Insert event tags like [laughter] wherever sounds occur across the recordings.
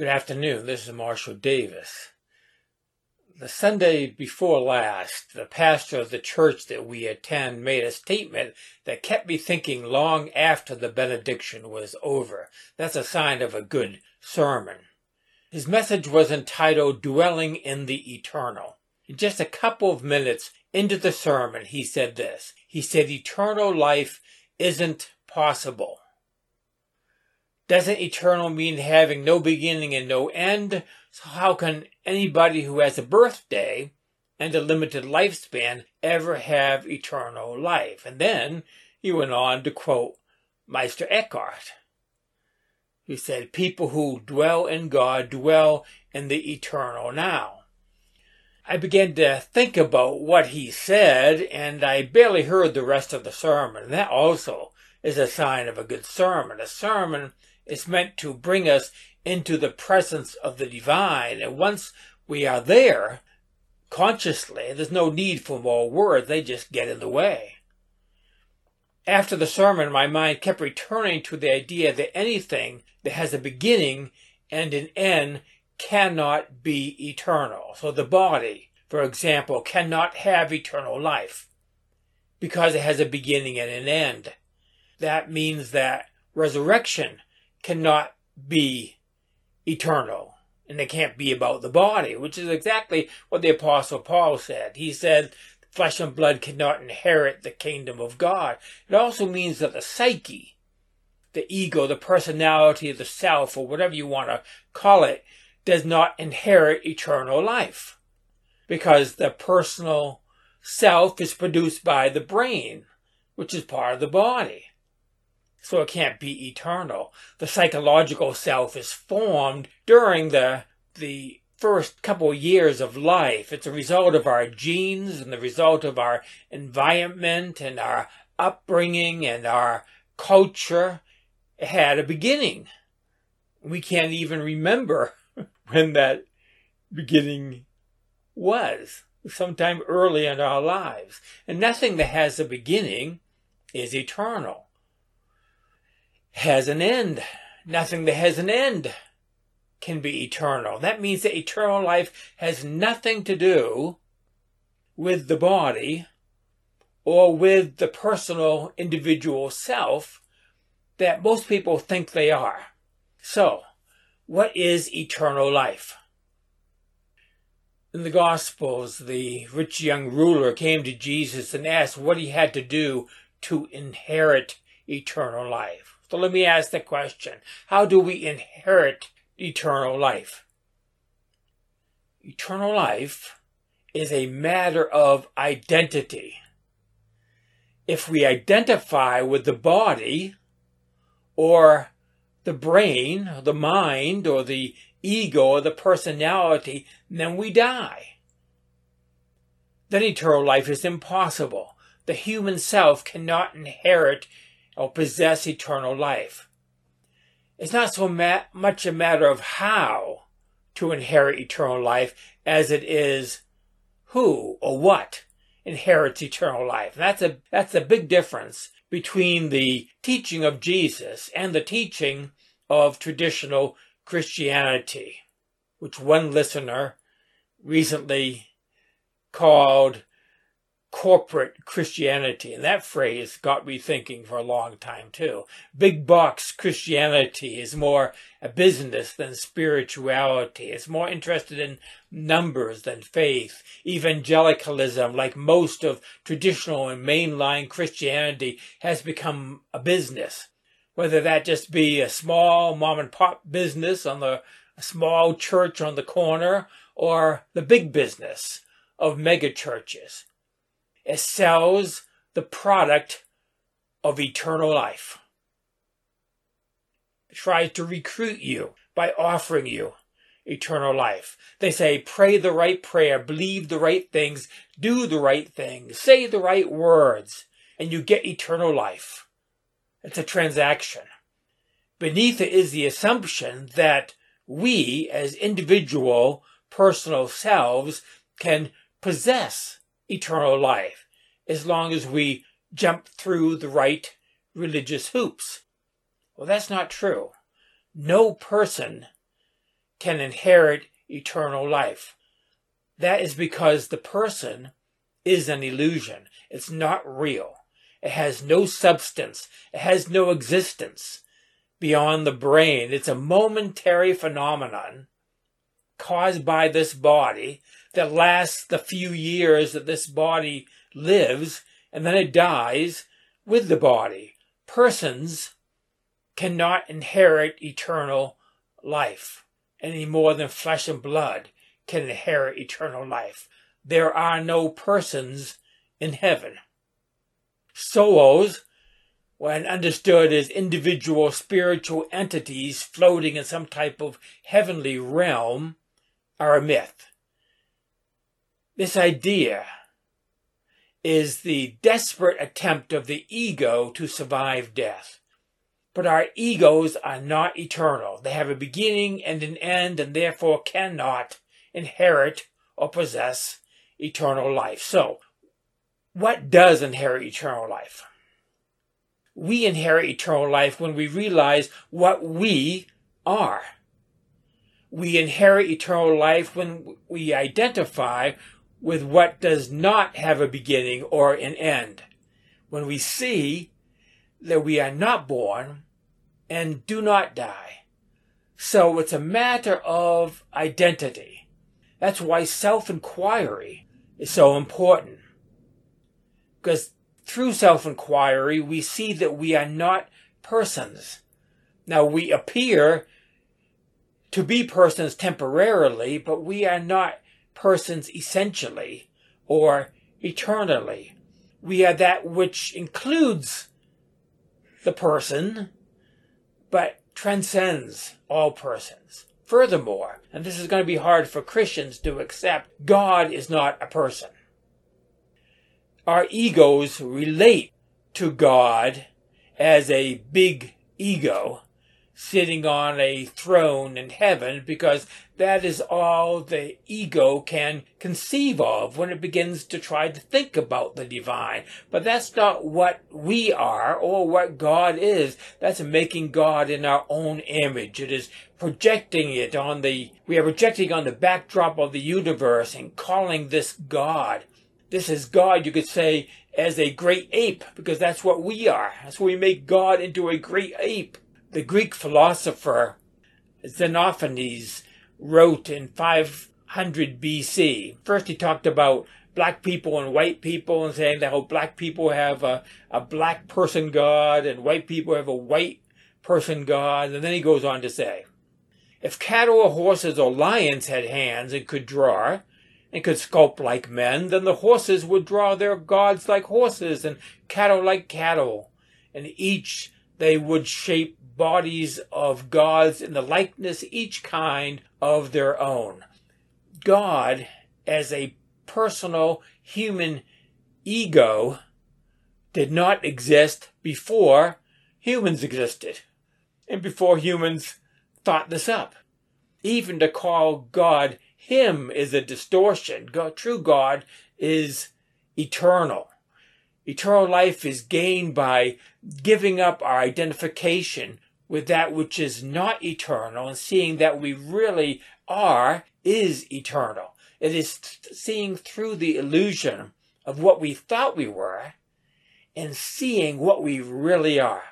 Good afternoon. This is Marshall Davis. The Sunday before last, the pastor of the church that we attend made a statement that kept me thinking long after the benediction was over. That's a sign of a good sermon. His message was entitled Dwelling in the Eternal. In just a couple of minutes into the sermon, he said this. He said, Eternal life isn't possible. Doesn't eternal mean having no beginning and no end? So how can anybody who has a birthday and a limited lifespan ever have eternal life? And then he went on to quote Meister Eckhart. He said, People who dwell in God dwell in the eternal now. I began to think about what he said, and I barely heard the rest of the sermon. That also is a sign of a good sermon. A sermon is meant to bring us into the presence of the divine. And once we are there, consciously, there's no need for more words, they just get in the way. After the sermon, my mind kept returning to the idea that anything that has a beginning and an end cannot be eternal. So the body, for example, cannot have eternal life because it has a beginning and an end. That means that resurrection cannot be eternal and they can't be about the body, which is exactly what the apostle Paul said. He said, flesh and blood cannot inherit the kingdom of God. It also means that the psyche, the ego, the personality, the self, or whatever you want to call it, does not inherit eternal life. Because the personal self is produced by the brain, which is part of the body so it can't be eternal. The psychological self is formed during the the first couple years of life. It's a result of our genes and the result of our environment and our upbringing and our culture. It had a beginning. We can't even remember [laughs] when that beginning was, sometime early in our lives. And nothing that has a beginning is eternal has an end. Nothing that has an end can be eternal. That means that eternal life has nothing to do with the body or with the personal individual self that most people think they are. So, what is eternal life? In the Gospels, the rich young ruler came to Jesus and asked what he had to do to inherit eternal life. So let me ask the question How do we inherit eternal life? Eternal life is a matter of identity. If we identify with the body, or the brain, or the mind, or the ego, or the personality, then we die. Then eternal life is impossible. The human self cannot inherit or possess eternal life. It's not so ma- much a matter of how to inherit eternal life as it is who or what inherits eternal life. That's a that's a big difference between the teaching of Jesus and the teaching of traditional Christianity, which one listener recently called corporate Christianity. And that phrase got me thinking for a long time too. Big box Christianity is more a business than spirituality. It's more interested in numbers than faith. Evangelicalism, like most of traditional and mainline Christianity, has become a business. Whether that just be a small mom and pop business on the small church on the corner or the big business of mega churches it sells the product of eternal life. It tries to recruit you by offering you eternal life. They say, pray the right prayer, believe the right things, do the right things, say the right words, and you get eternal life. It's a transaction. Beneath it is the assumption that we, as individual personal selves, can possess eternal life as long as we jump through the right religious hoops. Well, that's not true. No person can inherit eternal life. That is because the person is an illusion. It's not real. It has no substance. It has no existence beyond the brain. It's a momentary phenomenon caused by this body that lasts the few years that this body lives and then it dies with the body. Persons cannot inherit eternal life any more than flesh and blood can inherit eternal life. There are no persons in heaven. Souls, when understood as individual spiritual entities floating in some type of heavenly realm, are a myth. This idea is the desperate attempt of the ego to survive death. But our egos are not eternal. They have a beginning and an end and therefore cannot inherit or possess eternal life. So, what does inherit eternal life? We inherit eternal life when we realize what we are. We inherit eternal life when we identify with what does not have a beginning or an end. When we see that we are not born and do not die. So it's a matter of identity. That's why self inquiry is so important. Because through self inquiry, we see that we are not persons. Now, we appear to be persons temporarily, but we are not persons essentially or eternally. We are that which includes the person, but transcends all persons. Furthermore, and this is going to be hard for Christians to accept, God is not a person. Our egos relate to God as a big ego sitting on a throne in heaven because that is all the ego can conceive of when it begins to try to think about the divine. But that's not what we are or what God is. That's making God in our own image. It is projecting it on the, we are projecting on the backdrop of the universe and calling this God. This is God, you could say, as a great ape, because that's what we are. That's why we make God into a great ape the Greek philosopher Xenophanes wrote in 500 BC. First, he talked about black people and white people and saying that how black people have a, a black person God and white people have a white person God. And then he goes on to say, if cattle or horses or lions had hands and could draw and could sculpt like men, then the horses would draw their gods like horses and cattle like cattle. And each they would shape bodies of gods in the likeness each kind of their own. God, as a personal human ego, did not exist before humans existed and before humans thought this up. Even to call God him is a distortion. God, true God is eternal. Eternal life is gained by giving up our identification with that which is not eternal and seeing that we really are is eternal. It is seeing through the illusion of what we thought we were and seeing what we really are.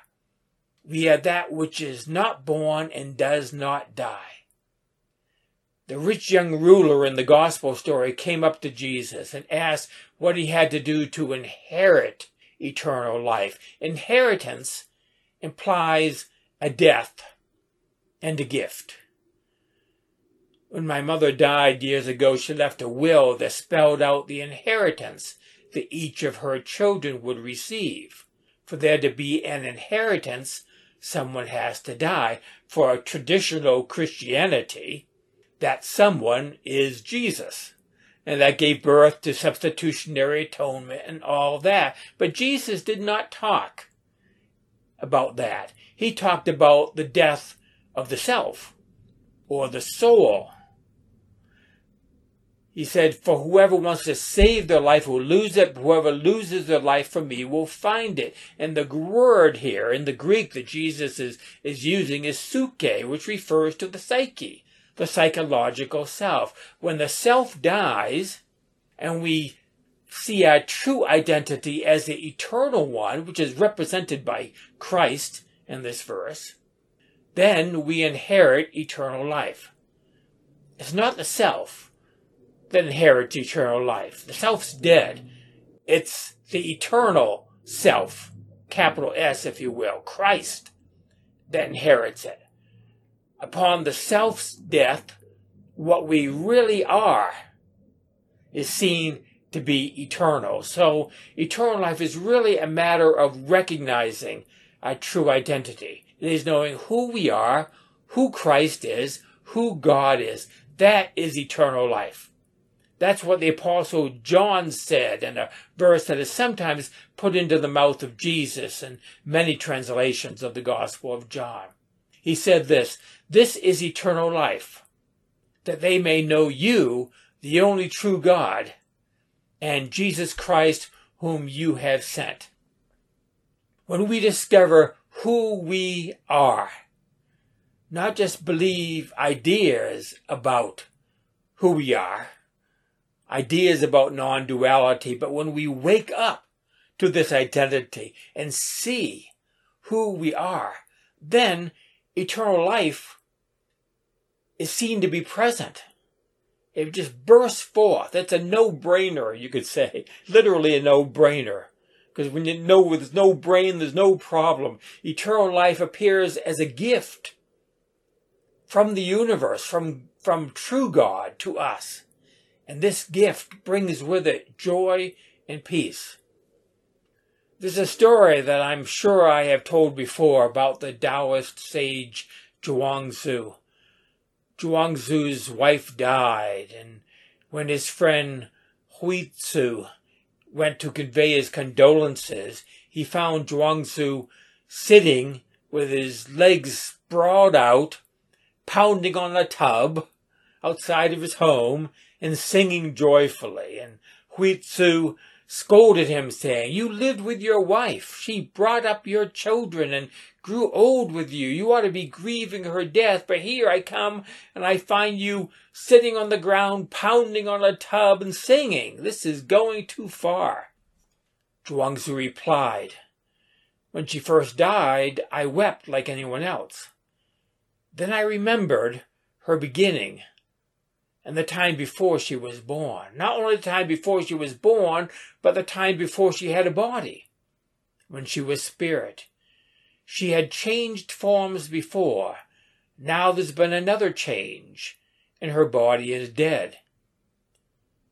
We are that which is not born and does not die. The rich young ruler in the gospel story came up to Jesus and asked what he had to do to inherit eternal life. Inheritance implies a death and a gift. When my mother died years ago, she left a will that spelled out the inheritance that each of her children would receive for there to be an inheritance, someone has to die. For traditional Christianity, that someone is Jesus. And that gave birth to substitutionary atonement and all that. But Jesus did not talk about that. He talked about the death of the self or the soul. He said, For whoever wants to save their life will lose it, whoever loses their life for me will find it. And the word here in the Greek that Jesus is, is using is suke, which refers to the psyche, the psychological self. When the self dies, and we see our true identity as the eternal one, which is represented by Christ in this verse, then we inherit eternal life. It's not the self that inherits eternal life. The self's dead. It's the eternal self, capital S, if you will, Christ, that inherits it. Upon the self's death, what we really are is seen to be eternal. So eternal life is really a matter of recognizing our true identity. It is knowing who we are, who Christ is, who God is. That is eternal life. That's what the apostle John said in a verse that is sometimes put into the mouth of Jesus in many translations of the gospel of John. He said this, this is eternal life, that they may know you, the only true God, and Jesus Christ whom you have sent. When we discover who we are, not just believe ideas about who we are, ideas about non duality, but when we wake up to this identity and see who we are, then eternal life is seen to be present. It just bursts forth. It's a no-brainer, you could say. [laughs] Literally a no-brainer. Because when you know there's no brain, there's no problem. Eternal life appears as a gift from the universe, from, from true God to us. And this gift brings with it joy and peace. There's a story that I'm sure I have told before about the Taoist sage Zhuangzi. Zhuangzi's wife died, and when his friend Huizi went to convey his condolences, he found Zhuangzi sitting with his legs sprawled out, pounding on a tub outside of his home and singing joyfully. And Huizi scolded him, saying, You lived with your wife. She brought up your children and grew old with you. You ought to be grieving her death. But here I come and I find you sitting on the ground, pounding on a tub and singing. This is going too far. Zhuangzi replied, When she first died, I wept like anyone else. Then I remembered her beginning and the time before she was born. Not only the time before she was born, but the time before she had a body, when she was spirit. She had changed forms before. Now there's been another change, and her body is dead.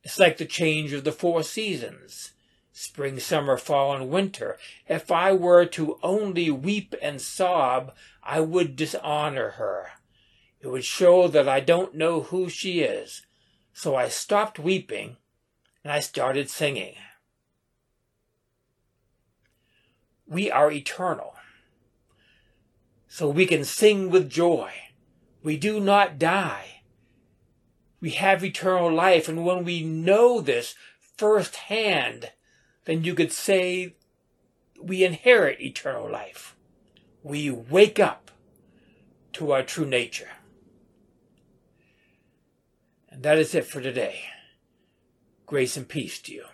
It's like the change of the four seasons spring, summer, fall, and winter. If I were to only weep and sob, I would dishonor her. It would show that I don't know who she is. So I stopped weeping and I started singing. We are eternal. So we can sing with joy. We do not die. We have eternal life. And when we know this firsthand, then you could say we inherit eternal life. We wake up to our true nature. And that is it for today. Grace and peace to you.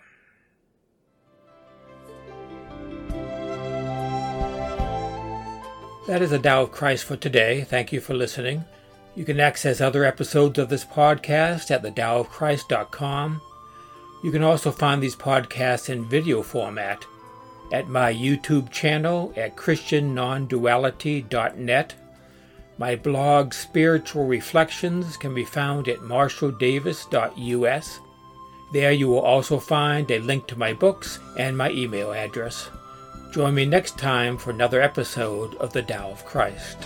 That is the Tao of Christ for today. Thank you for listening. You can access other episodes of this podcast at thedaoofchrist.com. You can also find these podcasts in video format at my YouTube channel at christiannonduality.net my blog, Spiritual Reflections, can be found at marshalldavis.us. There you will also find a link to my books and my email address. Join me next time for another episode of the Tao of Christ.